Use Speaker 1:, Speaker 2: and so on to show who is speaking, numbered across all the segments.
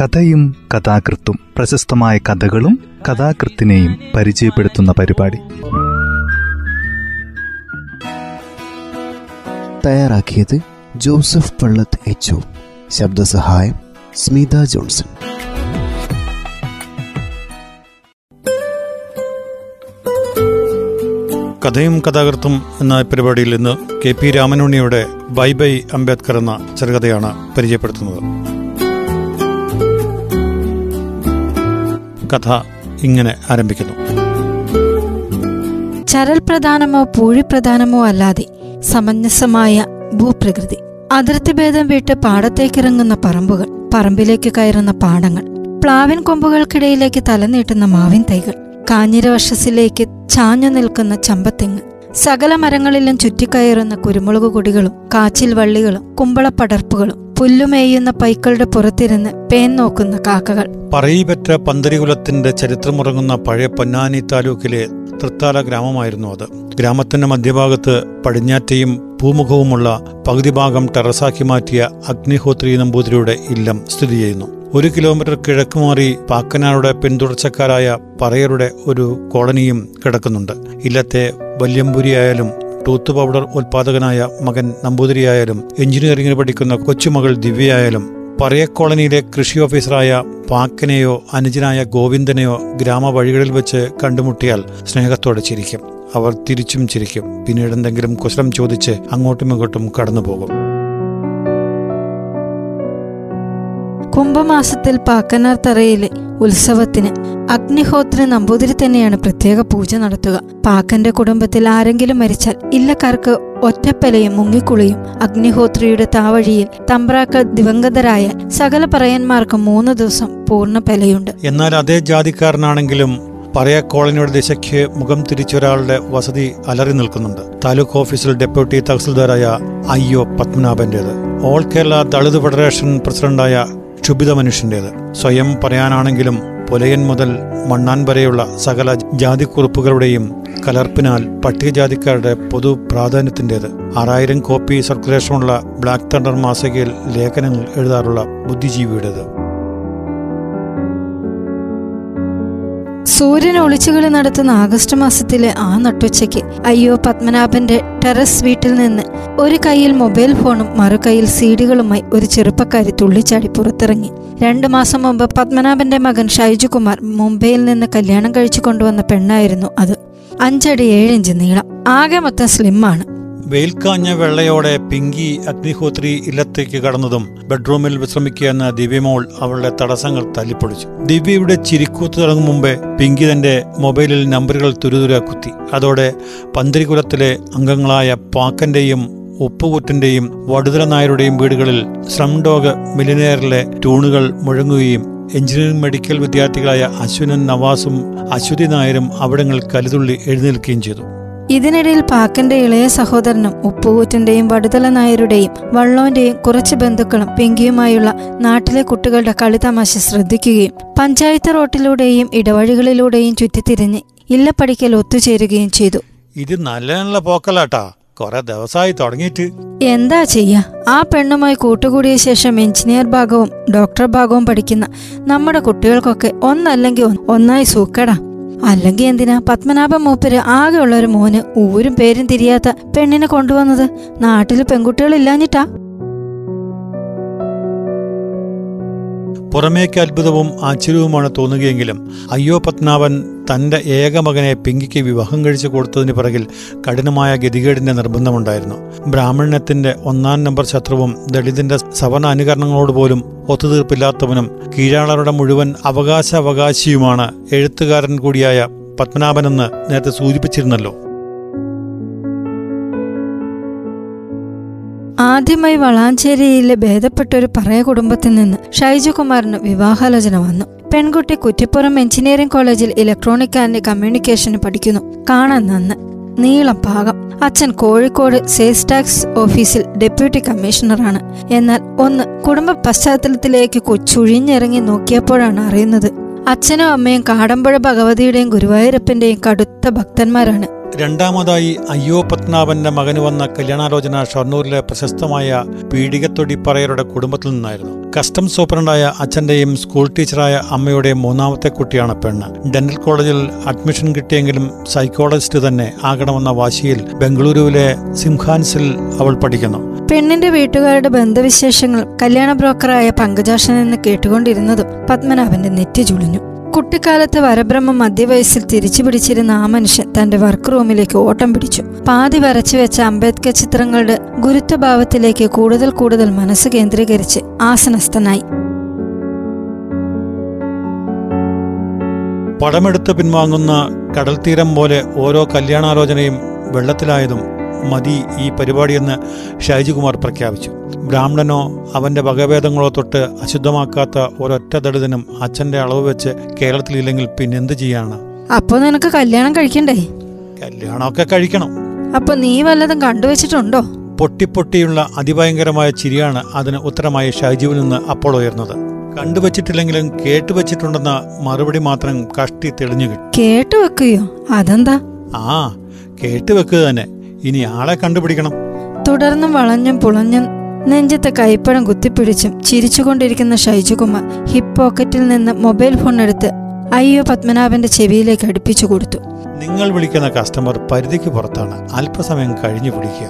Speaker 1: കഥയും കഥാകൃത്തും പ്രശസ്തമായ കഥകളും കഥാകൃത്തിനെയും പരിചയപ്പെടുത്തുന്ന പരിപാടി.
Speaker 2: തയ്യാറാക്കിയത് ജോസഫ് പള്ളത്ത് എച്ച് ശബ്ദസഹായം സ്മിത ജോൺസൺ.
Speaker 3: കഥയും കഥാകൃത്തും എന്ന പരിപാടിയിൽ ഇന്ന് കെ പി രാമനുണ്ണിയുടെ ബൈ ബൈ അംബേദ്കർ എന്ന ചെറുകഥയാണ് പരിചയപ്പെടുത്തുന്നത്. കഥ ഇങ്ങനെ ആരംഭിക്കുന്നു.
Speaker 4: ചരൽ പ്രധാനമോ പൂഴി പ്രധാനമോ അല്ലാതെ സമഞ്ജസമായ ഭൂപ്രകൃതി. അതിർത്തി ഭേദം വിട്ട് പാടത്തേക്കിറങ്ങുന്ന പറമ്പുകൾ പറമ്പിലേക്ക് കയറുന്ന പാടങ്ങൾ പ്ലാവിൻ കൊമ്പുകൾക്കിടയിലേക്ക് തലനീട്ടുന്ന മാവിൻ തൈകൾ കാഞ്ഞിരവശസിലേക്ക് ചാഞ്ഞു നിൽക്കുന്ന ചമ്പത്തെങ്ങ് സകല മരങ്ങളിലും ചുറ്റിക്കയറുന്ന കുരുമുളക് കൊടികളും കാച്ചിൽ വള്ളികളും കുമ്പളപ്പടർപ്പുകളും പുല്ലുമേയുന്ന പൈക്കളുടെ പുറത്തിരുന്ന് പേൻ നോക്കുന്ന കാക്കകൾ
Speaker 3: പറയിപെറ്റ പന്തരികുലത്തിന്റെ ചരിത്രമുറങ്ങുന്ന പഴയ പൊന്നാനി താലൂക്കിലെ തൃത്താല ഗ്രാമമായിരുന്നു അത്. ഗ്രാമത്തിന്റെ മധ്യഭാഗത്ത് പടിഞ്ഞാറ്റയും ഭൂമുഖവുമുള്ള പകുതി ഭാഗം ടെറസാക്കി മാറ്റിയ അഗ്നിഹോത്രി നമ്പൂതിരിയുടെ ഇല്ലം സ്ഥിതി ചെയ്യുന്നു. ഒരു കിലോമീറ്റർ കിഴക്ക് മാറി പാക്കനാരുടെ പിന്തുടർച്ചക്കാരായ പറയരുടെ ഒരു കോളനിയും കിടക്കുന്നുണ്ട്. ഇല്ലത്തെ വല്യമ്പുരിയായാലും ടൂത്ത് പൗഡർ ഉൽപാദകനായ മകൻ നമ്പൂതിരിയായാലും എഞ്ചിനീയറിംഗിന് പഠിക്കുന്ന കൊച്ചുമകൾ ദിവ്യയായാലും പറയ കോളനിയിലെ കൃഷി ഓഫീസറായ പാക്കനെയോ അനുജനായ ഗോവിന്ദനെയോ ഗ്രാമവഴികളിൽ വെച്ച് കണ്ടുമുട്ടിയാൽ സ്നേഹത്തോടെ ചിരിക്കും. അവർ തിരിച്ചും ചിരിക്കും. പിന്നീട് എന്തെങ്കിലും കുശലം ചോദിച്ച് അങ്ങോട്ടും ഇങ്ങോട്ടും കടന്നുപോകും.
Speaker 4: കുംഭമാസത്തിൽ പാക്കനാർ തറയിലെ ഉത്സവത്തിന് അഗ്നിഹോത്രി നമ്പൂതിരി തന്നെയാണ് പ്രത്യേക പൂജ നടത്തുക. പാക്കന്റെ കുടുംബത്തിൽ ആരെങ്കിലും മരിച്ചാൽ ഇല്ലക്കാർക്ക് ഒറ്റപ്പലയും മുങ്ങിക്കുളിയും അഗ്നിഹോത്രിയുടെ താവഴിയിൽ തമ്പ്രാക്കൾ ദിവംഗതരായാൽ സകല പറയന്മാർക്ക് മൂന്ന് ദിവസം പൂർണ പെലയുണ്ട്.
Speaker 3: എന്നാൽ അതേ ജാതിക്കാരനാണെങ്കിലും പറയ കോളനിയുടെ ദിശയ്ക്ക് മുഖം തിരിച്ചൊരാളുടെ വസതി അലറി നിൽക്കുന്നുണ്ട്. താലൂക്ക് ഓഫീസിൽ ഡെപ്യൂട്ടി തഹസിൽദാരായ അയ്യോ പത്മനാഭന്റേത്. ഓൾ കേരള ദളിത് ഫെഡറേഷൻ പ്രസിഡന്റായ ക്ഷുഭിത മനുഷ്യന്റേത്. സ്വയം പറയാനാണെങ്കിലും പുലയൻ മുതൽ മണ്ണാൻ വരെയുള്ള സകല ജാതിക്കുറിപ്പുകളുടെയും കലർപ്പിനാൽ പട്ടികജാതിക്കാരുടെ പൊതു പ്രാധാന്യത്തിന്റെത്. ആറായിരം കോപ്പി സർക്കുലേഷനുള്ള ബ്ലാക്ക് തണ്ടർ മാസികയിൽ ലേഖനങ്ങൾ എഴുതാറുള്ള ബുദ്ധിജീവിയുടേത്.
Speaker 4: സൂര്യൻ ഒളിച്ചുകളി നടത്തുന്ന ആഗസ്റ്റ് മാസത്തിലെ ആ നട്ടുച്ചയ്ക്ക് അയ്യോ പത്മനാഭന്റെ ടെറസ് വീട്ടിൽ നിന്ന് ഒരു കൈയിൽ മൊബൈൽ ഫോണും മറു കൈയിൽ സീഡികളുമായി ഒരു ചെറുപ്പക്കാരി തുള്ളിച്ചാടി പുറത്തിറങ്ങി. രണ്ടു മാസം മുമ്പ് പത്മനാഭന്റെ മകൻ ഷൈജുകുമാർ മുംബൈയിൽ നിന്ന് കല്യാണം കഴിച്ചു കൊണ്ടുവന്ന പെണ്ണായിരുന്നു അത്. അഞ്ചടി ഏഴിഞ്ച് നീളം. ആകെ മൊത്തം സ്ലിമ്മാണ്
Speaker 3: വെയിൽക്കാഞ്ഞ വെള്ളയോടെ പിങ്കി അഗ്നിഹോത്രി ഇല്ലത്തേക്ക് കടന്നതും ബെഡ്റൂമിൽ വിശ്രമിക്കുകയെന്ന ദിവ്യമോൾ അവളുടെ തടസ്സങ്ങൾ തല്ലിപ്പൊളിച്ചു. ദിവ്യയുടെ ചിരിക്കൂത്ത് തുടങ്ങും മുമ്പേ പിങ്കി തന്റെ മൊബൈലിൽ നമ്പറുകൾ തുരുതുര കുത്തി. അതോടെ പന്തിരികുലത്തിലെ അംഗങ്ങളായ പാക്കന്റെയും ഉപ്പുകുറ്റന്റെയും വടുതല നായരുടെയും വീടുകളിൽ സ്ലം ഡോഗ് മിലിനെയറിലെ ട്യൂണുകൾ മുഴങ്ങുകയും എഞ്ചിനീയറിംഗ് മെഡിക്കൽ വിദ്യാർത്ഥികളായ അശ്വിനൻ നവാസും അശ്വതി നായരും അവിടങ്ങളിൽ കലുതുള്ളി എഴുന്നേൽക്കുകയും ചെയ്തു.
Speaker 4: ഇതിനിടയിൽ പാക്കന്റെ ഇളയ സഹോദരനും ഉപ്പുകൂറ്റന്റെയും വടുതല നായരുടെയും വള്ളോന്റെയും കുറച്ച് ബന്ധുക്കളും പിങ്കിയുമായുള്ള നാട്ടിലെ കുട്ടികളുടെ കളിതമാശ ശ്രദ്ധിക്കുകയും പഞ്ചായത്ത് റോട്ടിലൂടെയും ഇടവഴികളിലൂടെയും ചുറ്റിത്തിരിഞ്ഞ് ഇല്ലപ്പടിക്കൽ ഒത്തുചേരുകയും ചെയ്തു.
Speaker 3: ഇത് നല്ല നല്ല പോക്കലാട്ടാ. കൊറേ ദിവസമായി തുടങ്ങിയിട്ട്.
Speaker 4: എന്താ ചെയ്യാ? ആ പെണ്ണുമായി കൂട്ടുകൂടിയ ശേഷം എഞ്ചിനീയർ ഭാഗവും ഡോക്ടർ ഭാഗവും പഠിക്കുന്ന നമ്മുടെ കുട്ടികൾക്കൊക്കെ ഒന്നല്ലെങ്കിൽ ഒന്നായി സൂക്കടാ. അല്ലെങ്കിൽ എന്തിനാ പത്മനാഭ മൂപ്പര് ആകെയുള്ള ഒരു മോന് ഊരും പേരും തിരിയാത്ത പെണ്ണിനെ കൊണ്ടുവന്നത്? നാട്ടിൽ പെൺകുട്ടികളില്ലാഞ്ഞിട്ടാ?
Speaker 3: പുറമേക്ക് അത്ഭുതവും ആശ്ചര്യവുമാണ് തോന്നുകയെങ്കിലും അയ്യോ പത്മനാഭൻ തന്റെ ഏകമകനെ പിങ്കിക്ക് വിവാഹം കഴിച്ചു കൊടുത്തതിന് പിറകിൽ കഠിനമായ ഗതികേടിന്റെ നിർബന്ധമുണ്ടായിരുന്നു. ബ്രാഹ്മണ്യത്തിന്റെ ഒന്നാം നമ്പർ ശത്രുവും ദളിതിന്റെ സവർണ അനുകരണങ്ങളോട് പോലും ഒത്തുതീർപ്പില്ലാത്തവനും കീഴാളരുടെ മുഴുവൻ അവകാശ അവകാശിയുമാണ് എഴുത്തുകാരൻ കൂടിയായ പത്മനാഭനെന്ന് നേരത്തെ സൂചിപ്പിച്ചിരുന്നല്ലോ.
Speaker 4: ആദ്യമായി വളാഞ്ചേരിയിലെ ഭേദപ്പെട്ട ഒരു പറയ കുടുംബത്തിൽ നിന്ന് ഷൈജുകുമാറിന് വിവാഹാലോചന വന്നു. പെൺകുട്ടി കുറ്റിപ്പുറം എഞ്ചിനീയറിംഗ് കോളേജിൽ ഇലക്ട്രോണിക് ആൻഡ് കമ്മ്യൂണിക്കേഷന് പഠിക്കുന്നു. കാണാൻ നന്ന്. നീളം പാകം. അച്ഛൻ കോഴിക്കോട് സെയിൽസ് ടാക്സ് ഓഫീസിൽ ഡെപ്യൂട്ടി കമ്മീഷണറാണ് എന്നാൽ ഒന്ന് കുടുംബ പശ്ചാത്തലത്തിലേക്ക് കൊച്ചുഴിഞ്ഞിറങ്ങി നോക്കിയപ്പോഴാണ് അറിയുന്നത്. അച്ഛനും അമ്മയും കാടമ്പുഴ ഭഗവതിയുടെയും ഗുരുവായൂരപ്പന്റെയും കടുത്ത ഭക്തന്മാരാണ്.
Speaker 3: രണ്ടാമതായി അയ്യോ പത്മനാഭന്റെ മകന് വന്ന കല്യാണാലോചന ഷൊർണൂരിലെ പ്രശസ്തമായ പീഡികത്തൊടിപ്പറയരുടെ കുടുംബത്തിൽ നിന്നായിരുന്നു. കസ്റ്റംസ് സൂപ്രണ്ടായ അച്ഛന്റെയും സ്കൂൾ ടീച്ചറായ അമ്മയുടെയും മൂന്നാമത്തെ കുട്ടിയാണ് പെണ്ണ്. ഡെന്റൽ കോളേജിൽ അഡ്മിഷൻ കിട്ടിയെങ്കിലും സൈക്കോളജിസ്റ്റ് തന്നെ ആകണമെന്ന വാശിയിൽ ബംഗളൂരുവിലെ സിംഹാൻസിൽ അവൾ പഠിക്കുന്നു.
Speaker 4: പെണ്ണിന്റെ വീട്ടുകാരുടെ ബന്ധവിശേഷങ്ങൾ കല്യാണ ബ്രോക്കറായ പങ്കജാഷൻ എന്ന് കേട്ടുകൊണ്ടിരുന്നതും പത്മനാഭന്റെ നെറ്റി ചുളിഞ്ഞു. കുട്ടിക്കാലത്ത് വരബ്രഹ്മ മധ്യവയസ്സിൽ തിരിച്ചു പിടിച്ചിരുന്ന ആ മനുഷ്യൻ തന്റെ വർക്ക് റൂമിലേക്ക് ഓട്ടം പിടിച്ചു. പാതി വരച്ചു വെച്ച അംബേദ്കർ ചിത്രങ്ങളുടെ ഗുരുത്വഭാവത്തിലേക്ക് കൂടുതൽ കൂടുതൽ മനസ്സ് കേന്ദ്രീകരിച്ച് ആസനസ്ഥനായി.
Speaker 3: പടമെടുത്ത് പിൻവാങ്ങുന്ന കടൽത്തീരം പോലെ ഓരോ കല്യാണാലോചനയും വെള്ളത്തിലായതും മതി ഈ പരിപാടിയെന്ന് ഷൈജികുമാർ പ്രഖ്യാപിച്ചു. ബ്രാഹ്മണനോ അവന്റെ വകഭേദങ്ങളോ തൊട്ട് അശുദ്ധമാക്കാത്ത ഒരൊറ്റ ദളിതനും അച്ഛന്റെ അളവ് വെച്ച് കേരളത്തിലില്ലെങ്കിൽ പിന്നെന്ത് ചെയ്യാണ്
Speaker 4: അപ്പൊ നിനക്ക് കല്യാണം കഴിക്കണ്ടേ?
Speaker 3: കല്യാണമൊക്കെ കഴിക്കണം.
Speaker 4: അപ്പൊ നീ വല്ലതും കണ്ടുവച്ചിട്ടുണ്ടോ?
Speaker 3: പൊട്ടിപ്പൊട്ടിയുള്ള അതിഭയങ്കരമായ ചിരിയാണ് അതിന് ഉത്തരമായി ഷൈജുവിൽ നിന്ന് അപ്പോൾ ഉയർന്നത്. കണ്ടുവച്ചിട്ടില്ലെങ്കിലും കേട്ടുവച്ചിട്ടുണ്ടെന്ന മറുപടി മാത്രം കഷ്ടി തെളിഞ്ഞു കിട്ടി.
Speaker 4: കേട്ടുവെക്കുകയോ? അതെന്താ?
Speaker 3: ആ കേട്ടുവെക്കുക തന്നെ. ഇനി ആളെ കണ്ടുപിടിക്കണം.
Speaker 4: തുടർന്നും വളഞ്ഞും പുളഞ്ഞും നെഞ്ചത്തെ കൈപ്പഴം കുത്തിപ്പിടിച്ചും ചിരിച്ചുകൊണ്ടിരിക്കുന്ന ഷൈജുകുമാർ ഹിപ്പ് പോക്കറ്റിൽ നിന്ന് മൊബൈൽ ഫോൺ എടുത്ത് അയ്യോ പത്മനാഭന്റെ ചെവിയിലേക്ക് അടുപ്പിച്ചു കൊടുത്തു.
Speaker 3: നിങ്ങൾ വിളിക്കുന്ന കസ്റ്റമർ പരിധിക്ക് പുറത്താണ്. അല്പസമയം കഴിഞ്ഞു വിളിക്കുക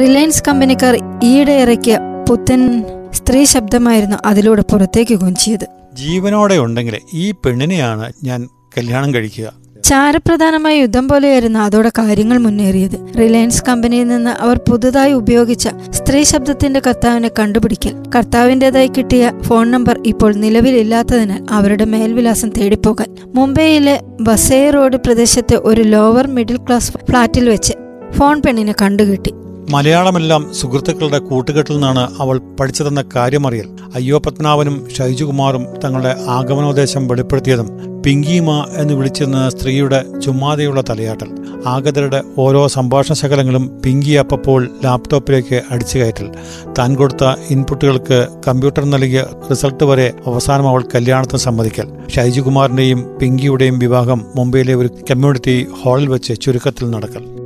Speaker 4: റിലയൻസ് കമ്പനിക്കാർ ഈയിടെ ഇറക്കിയ പുത്തൻ സ്ത്രീ ശബ്ദമായിരുന്നു അതിലൂടെ പുറത്തേക്ക് കൊഞ്ചിയത്.
Speaker 3: ജീവനോടെ ഉണ്ടെങ്കിൽ ഈ പെണ്ണിനെയാണ് ഞാൻ കല്യാണം കഴിക്കുക.
Speaker 4: ചാരപ്രധാനമായ യുദ്ധം പോലെയായിരുന്നു അതോടെ കാര്യങ്ങൾ മുന്നേറിയത്. റിലയൻസ് കമ്പനിയിൽ നിന്ന് അവർ പുതുതായി ഉപയോഗിച്ച സ്ത്രീ ശബ്ദത്തിന്റെ കർത്താവിനെ കണ്ടുപിടിക്കൽ. കർത്താവിന്റേതായി കിട്ടിയ ഫോൺ നമ്പർ ഇപ്പോൾ നിലവിലില്ലാത്തതിനാൽ അവരുടെ മേൽവിലാസം തേടിപ്പോകാൻ. മുംബൈയിലെ ബസേ റോഡ് പ്രദേശത്തെ ഒരു ലോവർ മിഡിൽ ക്ലാസ് ഫ്ളാറ്റിൽ വെച്ച് ഫോൺ പെണ്ണിനെ കണ്ടുകിട്ടി.
Speaker 3: മലയാളമെല്ലാം സുഹൃത്തുക്കളുടെ കൂട്ടുകെട്ടിൽ നിന്നാണ് അവൾ പഠിച്ചതെന്ന കാര്യമറിയൽ. അയ്യോ പത്മനാഭനും ഷൈജുകുമാറും തങ്ങളുടെ ആഗമനോദ്ദേശം വെളിപ്പെടുത്തിയതും പിങ്കിമ എന്ന് വിളിച്ചിരുന്ന സ്ത്രീയുടെ ചുമ്മാതെയുള്ള തലയാട്ടൽ. ആഗതരുടെ ഓരോ സംഭാഷണ ശകലങ്ങളും പിങ്കി അപ്പപ്പോൾ ലാപ്ടോപ്പിലേക്ക് അടിച്ചു കയറ്റൽ. താൻ കൊടുത്ത ഇൻപുട്ടുകൾക്ക് കമ്പ്യൂട്ടർ നൽകിയ റിസൾട്ട് വരെ അവസാനം അവൾ കല്യാണത്തിന് സമ്മതിക്കൽ. ഷൈജുകുമാറിന്റെയും പിങ്കിയുടെയും വിവാഹം മുംബൈയിലെ ഒരു കമ്മ്യൂണിറ്റി ഹാളിൽ വെച്ച് ചുരുക്കത്തിൽ നടക്കൽ.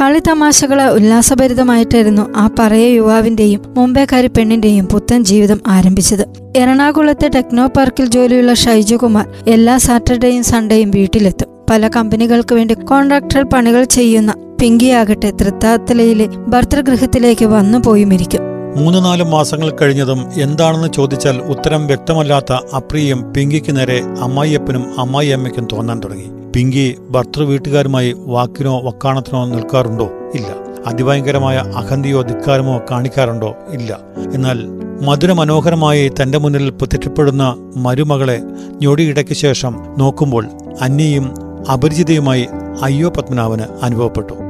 Speaker 4: കളിതമാശകളെ ഉല്ലാസഭരിതമായിട്ടായിരുന്നു ആ പറയ യുവാവിന്റെയും മുംബൈക്കാരി പെണ്ണിന്റെയും പുത്തൻ ജീവിതം ആരംഭിച്ചത്. എറണാകുളത്തെ ടെക്നോ പാർക്കിൽ ജോലിയുള്ള ഷൈജുകുമാർ എല്ലാ സാറ്റർഡേയും സൺഡേയും വീട്ടിലെത്തും. പല കമ്പനികൾക്ക് വേണ്ടി കോൺട്രാക്ടർ പണികൾ ചെയ്യുന്ന പിങ്കിയാകട്ടെ തൃത്താത്തലയിലെ ഭർത്തൃഗൃഹത്തിലേക്ക് വന്നു പോയി മരിക്കും
Speaker 3: മൂന്ന് നാല് മാസങ്ങൾ കഴിഞ്ഞതും എന്താണെന്ന് ചോദിച്ചാൽ ഉത്തരം വ്യക്തമല്ലാത്ത അപ്രിയം പിങ്കിക്ക് നേരെ അമ്മായിയപ്പനും അമ്മായിയമ്മയ്ക്കും തോന്നാൻ തുടങ്ങി. പിങ്കി ഭർത്തൃവീട്ടുകാരുമായി വാക്കിനോ വക്കാണത്തിനോ നിൽക്കാറുണ്ടോ? ഇല്ല. അതിഭയങ്കരമായ അഹന്തിയോ ധിക്കാരമോ കാണിക്കാറുണ്ടോ? ഇല്ല. എന്നാൽ മധുരമനോഹരമായി തന്റെ മുന്നിൽ പ്രത്യക്ഷപ്പെടുന്ന മരുമകളെ ഞൊടിയിടയ്ക്ക് ശേഷം നോക്കുമ്പോൾ അന്യയും അപരിചിതയുമായി അയ്യോ പത്മനാഭന് അനുഭവപ്പെട്ടു.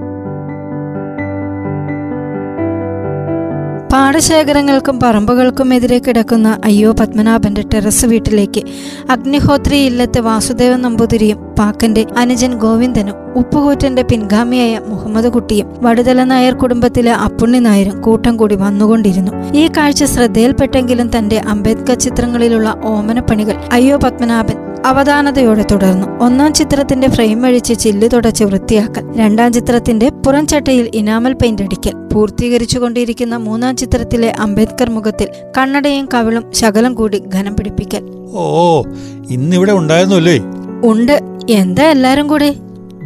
Speaker 4: പാടശേഖരങ്ങൾക്കും പറമ്പുകൾക്കും എതിരെ കിടക്കുന്ന അയ്യോ പത്മനാഭന്റെ ടെറസ് വീട്ടിലേക്ക് അഗ്നിഹോത്രി ഇല്ലത്തെ വാസുദേവൻ നമ്പൂതിരിയും പാക്കന്റെ അനുജൻ ഗോവിന്ദനും ഉപ്പുകൂറ്റന്റെ പിൻഗാമിയായ മുഹമ്മദ് കുട്ടിയും വടുതല നായർ കുടുംബത്തിലെ അപ്പുണ്ണി നായരും കൂട്ടം കൂടി വന്നുകൊണ്ടിരുന്നു. ഈ കാഴ്ച ശ്രദ്ധയിൽപ്പെട്ടെങ്കിലും തന്റെ അംബേദ്കർ ചിത്രങ്ങളിലുള്ള ഓമനപ്പണികൾ അയ്യോ പത്മനാഭൻ അവധാനതയോടെ തുടർന്നു. ഒന്നാം ചിത്രത്തിന്റെ ഫ്രെയിം അഴിച്ച് ചില്ല് തുടച്ച് വൃത്തിയാക്കൽ രണ്ടാം ചിത്രത്തിന്റെ പുറംചട്ടയിൽ ഇനാമൽ പെയിന്റ് അടിക്കൽ പൂർത്തീകരിച്ചുകൊണ്ടിരിക്കുന്ന മൂന്നാം ചിത്രത്തിലെ അംബേദ്കർ മുഖത്തിൽ കണ്ണടയും കവിളും ശകലം കൂടി ഘനം പിടിപ്പിക്കൽ.
Speaker 3: ഓ ഇന്നിവിടെ ഉണ്ടായിരുന്നു
Speaker 4: ഉണ്ട്. എന്താ എല്ലാരും കൂടെ?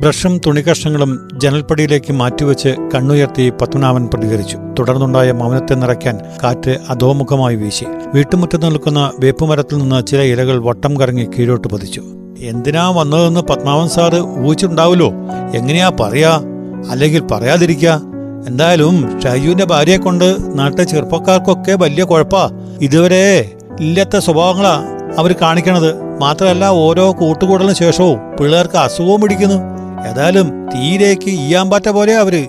Speaker 3: ബ്രഷും തുണികഷ്ണങ്ങളും ജനൽപ്പടിയിലേക്ക് മാറ്റിവെച്ച് കണ്ണുയർത്തി പത്മനാഭൻ പ്രതികരിച്ചു. തുടർന്നുണ്ടായ മൗനത്തെ നിറയ്ക്കാൻ കാറ്റ് അധോമുഖമായി വീശി. വീട്ടുമുറ്റത്ത് നിൽക്കുന്ന വേപ്പുമരത്തിൽ നിന്ന് ചില ഇലകൾ വട്ടം കറങ്ങി കീഴോട്ട് പതിച്ചു. എന്തിനാ വന്നതെന്ന് പത്മാവൻ സാറ് ഊഹിച്ചിട്ടുണ്ടാവുമല്ലോ എങ്ങനെയാ പറയാ? അല്ലെങ്കിൽ പറയാതിരിക്ക? എന്തായാലും ഷൈജുവിന്റെ ഭാര്യയെ കൊണ്ട് നാട്ടിലെ ചെറുപ്പക്കാർക്കൊക്കെ വലിയ കുഴപ്പാ. ഇതുവരെ ഇല്ലാത്ത സ്വഭാവങ്ങളാ അവർ കാണിക്കണത്. മാത്രമല്ല ഓരോ കൂട്ടുകൂടലിന് ശേഷവും പിള്ളേർക്ക് അസുഖവും പിടിക്കുന്നു. ഏതായാലും തീരേക്ക് ഈയാമ്പാറ്റ പോലെ അവർ.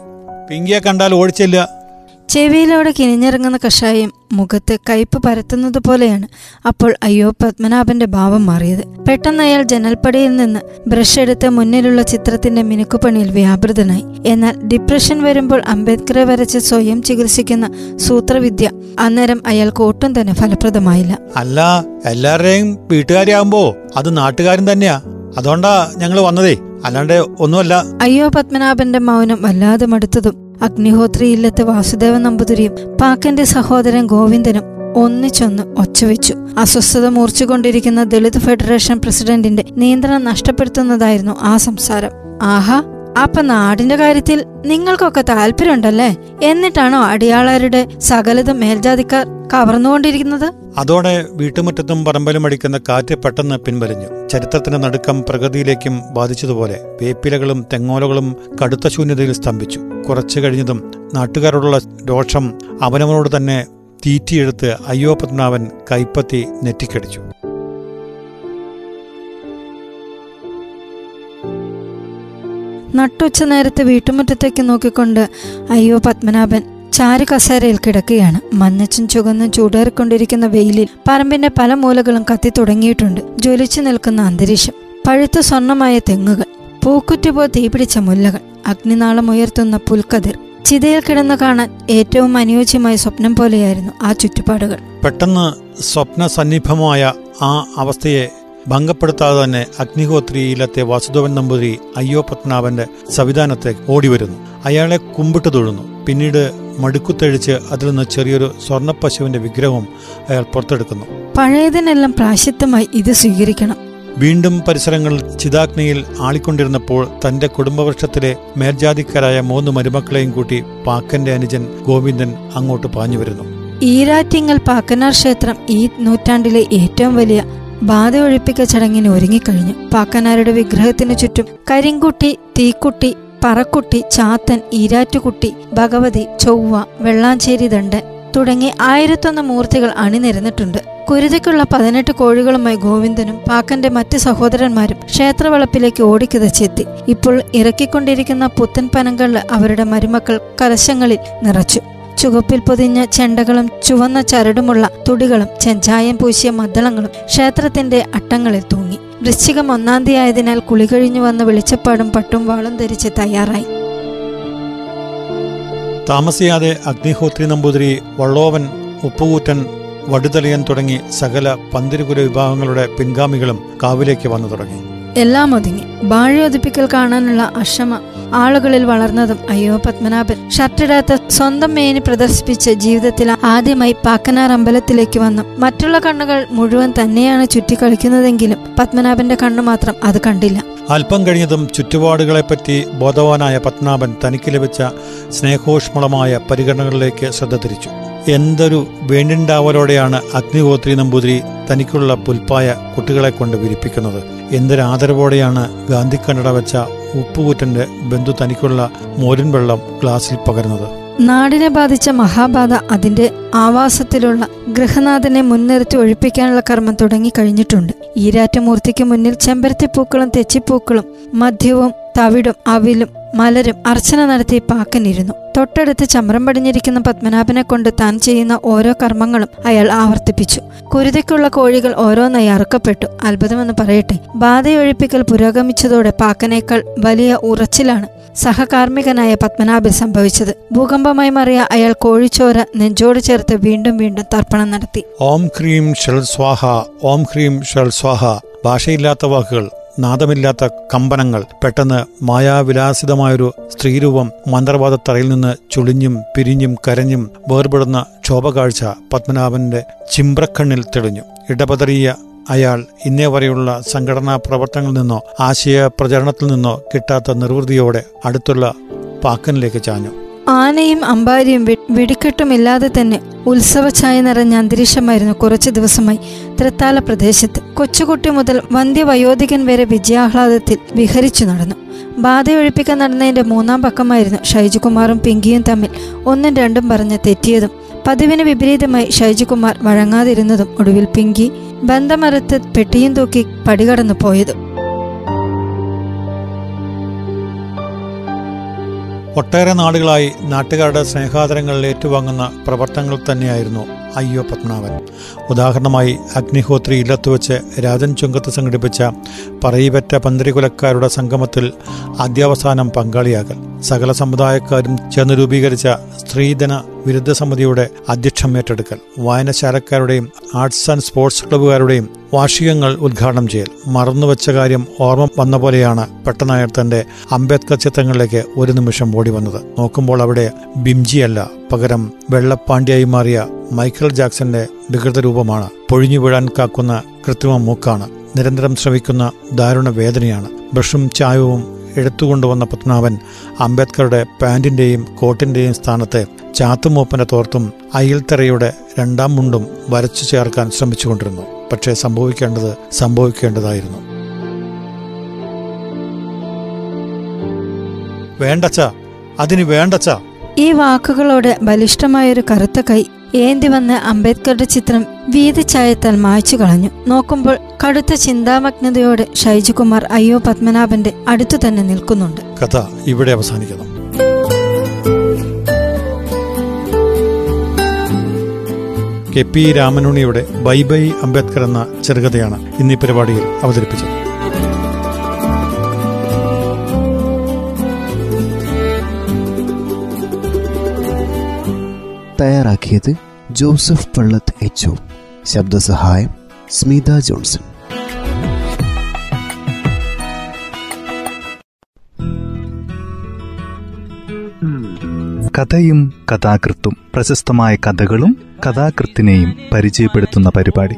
Speaker 3: പിങ്കിയെ കണ്ടാൽ ഓടിച്ചില്ല
Speaker 4: ചെവിയിലൂടെ കിനിഞ്ഞിറങ്ങുന്ന കഷായം മുഖത്ത് കയ്പ് പരത്തുന്നത് പോലെയാണ് അപ്പോൾ അയ്യോ പത്മനാഭന്റെ ഭാവം മാറിയത്. പെട്ടെന്ന് അയാൾ ജനൽപ്പടിയിൽ നിന്ന് ബ്രഷ് എടുത്ത് മുന്നിലുള്ള ചിത്രത്തിന്റെ മിനുക്കുപണിയിൽ വ്യാപൃതനായി. എന്നാൽ ഡിപ്രഷൻ വരുമ്പോൾ അംബേദ്കറെ വരച്ച് സ്വയം ചികിത്സിക്കുന്ന സൂത്രവിദ്യ അന്നേരം അയാൾക്ക് ഒട്ടും തന്നെ ഫലപ്രദമായില്ല.
Speaker 3: അല്ല എല്ലാവരുടെയും വീട്ടുകാരിയാകുമ്പോ അത് നാട്ടുകാരും തന്നെയാ. അതുകൊണ്ടാ ഞങ്ങൾ വന്നതേ. അല്ലാണ്ട് ഒന്നുമല്ല.
Speaker 4: അയ്യോ പത്മനാഭന്റെ മൗനം വല്ലാതെ മടുത്തതും അഗ്നിഹോത്രി ഇല്ലത്തെ വാസുദേവൻ നമ്പൂതിരിയും പാക്കന്റെ സഹോദരൻ ഗോവിന്ദനും ഒന്നിച്ചൊന്ന് ഒച്ചവെച്ചു. അസ്വസ്ഥത മൂർച്ചുകൊണ്ടിരിക്കുന്ന ദളിത് ഫെഡറേഷൻ പ്രസിഡന്റിന്റെ നിയന്ത്രണം നഷ്ടപ്പെടുത്തുന്നതായിരുന്നു ആ സംസാരം. ആഹാ അപ്പൊ നാടിന്റെ കാര്യത്തിൽ നിങ്ങൾക്കൊക്കെ താല്പര്യമുണ്ടല്ലേ? എന്നിട്ടാണോ അടിയാളരുടെ സകലതും മേൽജാതിക്കാർ കവർന്നുകൊണ്ടിരിക്കുന്നത്?
Speaker 3: അതോടെ വീട്ടുമുറ്റത്തും പറമ്പലും അടിക്കുന്ന കാറ്റ് പെട്ടെന്ന് പിൻവലിഞ്ഞു. ചരിത്രത്തിന്റെ നടുക്കം പ്രകൃതിയിലേക്കും ബാധിച്ചതുപോലെ വേപ്പിലകളും തെങ്ങോലകളും കടുത്ത ശൂന്യതയിൽ സ്തംഭിച്ചു. കുറച്ചു കഴിഞ്ഞതും നാട്ടുകാരോടുള്ള രോഷം അവനവനോട് തന്നെ തീറ്റിയെടുത്ത് അയ്യോ പത്മനാഭൻ കൈപ്പത്തി നെറ്റിക്കടിച്ചു.
Speaker 4: നട്ടുച്ച നേരത്തെ വീട്ടുമുറ്റത്തേക്ക് നോക്കിക്കൊണ്ട് അയ്യോ പത്മനാഭൻ ചാരു കസേരയിൽ കിടക്കുകയാണ്. മഞ്ഞച്ചും ചുവന്നും ചൂടേറിക്കൊണ്ടിരിക്കുന്ന വെയിലിൽ പറമ്പിന്റെ പല മൂലകളും കത്തി തുടങ്ങിയിട്ടുണ്ട്. ജ്വലിച്ചു നിൽക്കുന്ന അന്തരീക്ഷം പഴുത്ത സ്വർണമായ തെങ്ങുകൾ പൂക്കുറ്റുപോ തീപിടിച്ച മുല്ലകൾ അഗ്നിനാളം ഉയർത്തുന്ന പുൽക്കതിർ. ചിതയിൽ കിടന്ന് കാണാൻ ഏറ്റവും അനുയോജ്യമായ സ്വപ്നം പോലെയായിരുന്നു ആ ചുറ്റുപാടുകൾ.
Speaker 3: പെട്ടെന്ന് സ്വപ്ന സന്നിഭമായ ആ അവസ്ഥയെ ഭംഗപ്പെടുത്താതെ തന്നെ അഗ്നിഹോത്രിയിലത്തെ വാസുദേവൻ നമ്പൂതിരി അയ്യോ പത്മനാഭന്റെ സംവിധാനത്തെ ഓടിവരുന്നു. അയാളെ കുമ്പിട്ട് തൊഴുന്നു. പിന്നീട് മടുക്കുത്തഴിച്ച് അതിൽ നിന്ന് ചെറിയൊരു സ്വർണപ്പശുവിന്റെ വിഗ്രഹവും അയാൾ പുറത്തെടുക്കുന്നു.
Speaker 4: പഴയതിനെല്ലാം പ്രാശിത്തമായി ഇത് സ്വീകരിക്കണം.
Speaker 3: വീണ്ടും പരിസരങ്ങളിൽ ചിതാഗ്നിയിൽ ആളിക്കൊണ്ടിരുന്നപ്പോൾ തന്റെ കുടുംബവൃക്ഷത്തിലെ മേൽജാതിക്കാരായ മൂന്ന് മരുമക്കളെയും കൂട്ടി പാക്കന്റെ അനുജൻ ഗോവിന്ദൻ അങ്ങോട്ട് പാഞ്ഞു വരുന്നു.
Speaker 4: ഈരാറ്റിങ്ങൽ പാക്കനാർ ക്ഷേത്രം ഈ നൂറ്റാണ്ടിലെ ഏറ്റവും വലിയ ബാധ ഒഴിപ്പിക്ക ചടങ്ങിന് ഒരുങ്ങിക്കഴിഞ്ഞു. പാക്കനാരുടെ വിഗ്രഹത്തിനു ചുറ്റും കരിങ്കുട്ടി തീക്കുട്ടി പറക്കുട്ടി ചാത്തൻ ഈരാറ്റുകുട്ടി ഭഗവതി ചൊവ്വ വെള്ളാഞ്ചേരി ദണ്ഡൻ തുടങ്ങി ആയിരത്തൊന്ന് മൂർത്തികൾ അണിനിരന്നിട്ടുണ്ട്. കുരുതിക്കുള്ള പതിനെട്ട് കോഴികളുമായി ഗോവിന്ദനും പാക്കന്റെ മറ്റ് സഹോദരന്മാരും ക്ഷേത്രവളപ്പിലേക്ക് ഓടിക്കുതച്ചെത്തി. ഇപ്പോൾ ഇറക്കിക്കൊണ്ടിരിക്കുന്ന പുത്തൻ പനങ്ങളിൽ അവരുടെ മരുമക്കൾ കലശങ്ങളിൽ നിറച്ചു. ചുവപ്പിൽ പൊതിഞ്ഞ ചെണ്ടകളും ചുവന്ന ചരടുമുള്ള തുടികളും ചെഞ്ചായം പൂശിയ മദ്ദളങ്ങളും ക്ഷേത്രത്തിന്റെ അട്ടങ്ങളിൽ തൂങ്ങി. വൃശ്ചികം ഒന്നാം തീയതി ആയതിനാൽ കുളി കഴിഞ്ഞു വന്ന വെളിച്ചപ്പാടും പട്ടും വാളും ധരിച്ച് തയ്യാറായി.
Speaker 3: താമസിയാതെ അഗ്നിഹോത്രി നമ്പൂതിരി വള്ളോവൻ ഉപ്പുകൂറ്റൻ വടുതളിയൻ തുടങ്ങി സകല പന്തിരുകുല വിഭാഗങ്ങളുടെ പിൻഗാമികളും കാവിലേക്ക് വന്നു തുടങ്ങി.
Speaker 4: എല്ലാം ഒതുങ്ങി. ബാഴയൊതുപ്പിക്കൽ കാണാനുള്ള അക്ഷമ ആളുകളിൽ വളർന്നതും അയ്യോ പത്മനാഭൻ. ഷർട്ടിടാത്ത സ്വന്തം മേനി പ്രദർശിപ്പിച്ച് ജീവിതത്തിൽ ആദ്യമായി പാക്കനാർ അമ്പലത്തിലേക്ക് വന്നു. മറ്റുള്ള കണ്ണുകൾ മുഴുവൻ തന്നെയാണ് ചുറ്റിക്കളിക്കുന്നതെങ്കിലും പത്മനാഭന്റെ കണ്ണു മാത്രം അത് കണ്ടില്ല.
Speaker 3: അല്പം കഴിഞ്ഞതും ചുറ്റുപാടുകളെപ്പറ്റി ബോധവാനായ പത്മനാഭൻ തനിക്ക് ലഭിച്ച സ്നേഹോഷ്മളമായ പരിഗണനകളിലേക്ക് ശ്രദ്ധ തിരിച്ചു. എന്തൊരു വേണ്ടിണ്ടാവലോടെയാണ് അഗ്നിഹോത്രി നമ്പൂതിരി തനിക്കുള്ള പുൽപ്പായ കുട്ടികളെ കൊണ്ട് വിരിപ്പിക്കുന്നത്. എന്തൊരു ആദരവോടെയാണ് ഗാന്ധി കണ്ണട വെച്ച ഉപ്പുകൂറ്റന്റെ ബന്ധു തനിക്കുള്ള മോരിൻ വെള്ളം ഗ്ലാസിൽ പകരുന്നത്.
Speaker 4: നാടിനെ ബാധിച്ച മഹാബാധ അതിന്റെ ആവാസത്തിലുള്ള ഗൃഹനാഥനെ മുൻനിർത്തി ഒഴിപ്പിക്കാനുള്ള കർമ്മം തുടങ്ങി കഴിഞ്ഞിട്ടുണ്ട്. ഈരാറ്റമൂർത്തിക്ക് മുന്നിൽ ചെമ്പരത്തിപ്പൂക്കളും തെച്ചിപ്പൂക്കളും മദ്യവും തവിടും അവിലും മലരും അർച്ചന നടത്തി പാക്കനിരുന്നു. തൊട്ടടുത്ത് ചമ്രം പടിഞ്ഞിരിക്കുന്ന പത്മനാഭനെ കൊണ്ട് താൻ ചെയ്യുന്ന ഓരോ കർമ്മങ്ങളും അയാൾ ആവർത്തിപ്പിച്ചു. കുരുതിക്കുള്ള കോഴികൾ ഓരോന്നായി അറുക്കപ്പെട്ടു. അത്ഭുതമെന്ന് പറയട്ടെ ബാധയൊഴിപ്പിക്കൽ പുരോഗമിച്ചതോടെ പാക്കനേക്കാൾ വലിയ ഉറച്ചിലാണ് സഹകാർമ്മികനായ പത്മനാഭൻ സംഭവിച്ചത്. ഭൂകമ്പമായി മാറിയ അയാൾ കോഴിച്ചോര നെഞ്ചോട് ചേർത്ത് വീണ്ടും വീണ്ടും തർപ്പണം നടത്തി.
Speaker 3: ഓം ക്രീം ഷൽ സ്വാഹ ഓം ക്രീം ഷൽ സ്വാഹ. ഭാഷയില്ലാത്ത വാക്കുകൾ. നാദമില്ലാത്ത കമ്പനങ്ങൾ പെട്ടെന്ന് മായാവിലാസിതമായൊരു സ്ത്രീരൂപം മന്ത്രവാദത്തറയിൽ നിന്ന് ചുളിഞ്ഞും പിരിഞ്ഞും കരഞ്ഞും വേർപെടുന്ന ക്ഷോഭകാഴ്ച പത്മനാഭന്റെ ചിമ്പ്രക്കണ്ണിൽ തെളിഞ്ഞു. ഇടപതറിയ അയാൾ ഇന്നേ വരെയുള്ള സംഘടനാ പ്രവർത്തനങ്ങളിൽ നിന്നോ ആശയ പ്രചരണത്തിൽ നിന്നോ കിട്ടാത്ത നിർവൃതിയോടെ അടുത്തുള്ള പാക്കനിലേക്ക് ചാഞ്ഞു.
Speaker 4: ആനയും അമ്പാരിയും വെടിക്കെട്ടും വെടിക്കെട്ടുമില്ലാതെ തന്നെ ഉത്സവഛായ നിറഞ്ഞ അന്തരീക്ഷമായിരുന്നു കുറച്ചു ദിവസമായി തൃത്താല പ്രദേശത്ത്. കൊച്ചുകുട്ടി മുതൽ വന്ധ്യവയോധികൻ വരെ വിജയാഹ്ലാദത്തിൽ വിഹരിച്ചു നടന്നു. ബാധയൊഴിപ്പിക്കാൻ നടന്നതിന്റെ മൂന്നാം പക്കമായിരുന്നു ഷൈജുകുമാറും പിങ്കിയും തമ്മിൽ ഒന്നും രണ്ടും പറഞ്ഞ് തെറ്റിയതും. പതിവിന് വിപരീതമായി ഷൈജുകുമാർ വഴങ്ങാതിരുന്നതും ഒടുവിൽ പിങ്കി ബന്ധമറുത്ത് പെട്ടിയും തൂക്കി പടികടന്നു പോയതും.
Speaker 3: ഒട്ടേറെ നാടുകളായി നാട്ടുകാരുടെ സ്നേഹാദരങ്ങളിൽ ഏറ്റുവാങ്ങുന്ന പ്രവർത്തനങ്ങൾ തന്നെയായിരുന്നു അയ്യോ പത്മനാഭൻ. ഉദാഹരണമായി അഗ്നിഹോത്രി ഇല്ലത്ത് വെച്ച് രാജൻ ചുങ്കത്ത് സംഘടിപ്പിച്ച പറയിപറ്റ പന്തിരികുലക്കാരുടെ സംഗമത്തിൽ ആദ്യാവസാനം പങ്കാളിയാകൽ. സകല സമുദായക്കാരും ചേർന്ന് രൂപീകരിച്ച സ്ത്രീധന വിരുദ്ധ സമിതിയുടെ അധ്യക്ഷം ഏറ്റെടുക്കൽ. വായനശാലക്കാരുടെയും ആർട്സ് ആൻഡ് സ്പോർട്സ് ക്ലബ്ബുകാരുടെയും വാർഷികങ്ങൾ ഉദ്ഘാടനം ചെയ്യൽ. മറന്നുവെച്ച കാര്യം ഓർമ്മ വന്ന പോലെയാണ് പെട്ടനായർ തന്റെ അംബേദ്കർ ചിത്രങ്ങളിലേക്ക് ഒരു നിമിഷം ഓടി വന്നത്. നോക്കുമ്പോൾ അവിടെ ബിംജിയല്ല പകരം വെള്ളപ്പാണ്ഡ്യായി മാറിയ മൈക്കൽ ജാക്സന്റെ വികൃത രൂപമാണ്. പൊഴിഞ്ഞു വീഴാൻ കാക്കുന്ന കൃത്രിമ മൂക്കാണ്. നിരന്തരം ശ്രവിക്കുന്ന ദാരുണ വേദനയാണ്. ബ്രഷും ചായവും എടുത്തുകൊണ്ടുവന്ന പത്മനാഭൻ അംബേദ്കറുടെ പാന്റിന്റെയും കോട്ടിന്റെയും സ്ഥാനത്ത് ചാത്തുമൂപ്പന്റെ തോർത്തും അയിൽത്തറയുടെ രണ്ടാം മുണ്ടും വരച്ചു ചേർക്കാൻ ശ്രമിച്ചുകൊണ്ടിരുന്നു. പക്ഷേ സംഭവിക്കേണ്ടത് സംഭവിക്കേണ്ടതായിരുന്നു. വേണ്ടച്ച അതിന് വേണ്ടച്ച.
Speaker 4: ഈ വാക്കുകളോട് ബലിഷ്ഠമായൊരു കറുത്ത കൈ ഏന്തി വന്ന് അംബേദ്കറുടെ ചിത്രം വീതിച്ചായത്താൽ മായ്ച്ചു കളഞ്ഞു. നോക്കുമ്പോൾ കടുത്ത ചിന്താമഗ്നതയോടെ ഷൈജുകുമാർ അയ്യോ പത്മനാഭന്റെ അടുത്തു തന്നെ നിൽക്കുന്നുണ്ട്.
Speaker 3: കഥ ഇവിടെ അവസാനിക്കുന്നു. കെ പി രാമനുണിയുടെ ബൈ ബൈ അംബേദ്കർ എന്ന ചെറുകഥയാണ് ഇന്നീ പരിപാടിയിൽ അവതരിപ്പിച്ചത്.
Speaker 2: തയ്യാറാക്കിയത് ജോസഫ് പള്ളത്ത് എച്ച് ശബ്ദസഹായം സ്മിത ജോൺസൺ.
Speaker 1: കഥയും കഥാകൃത്തും പ്രശസ്തമായ കഥകളും കഥാകൃത്തിനെയും പരിചയപ്പെടുത്തുന്ന പരിപാടി.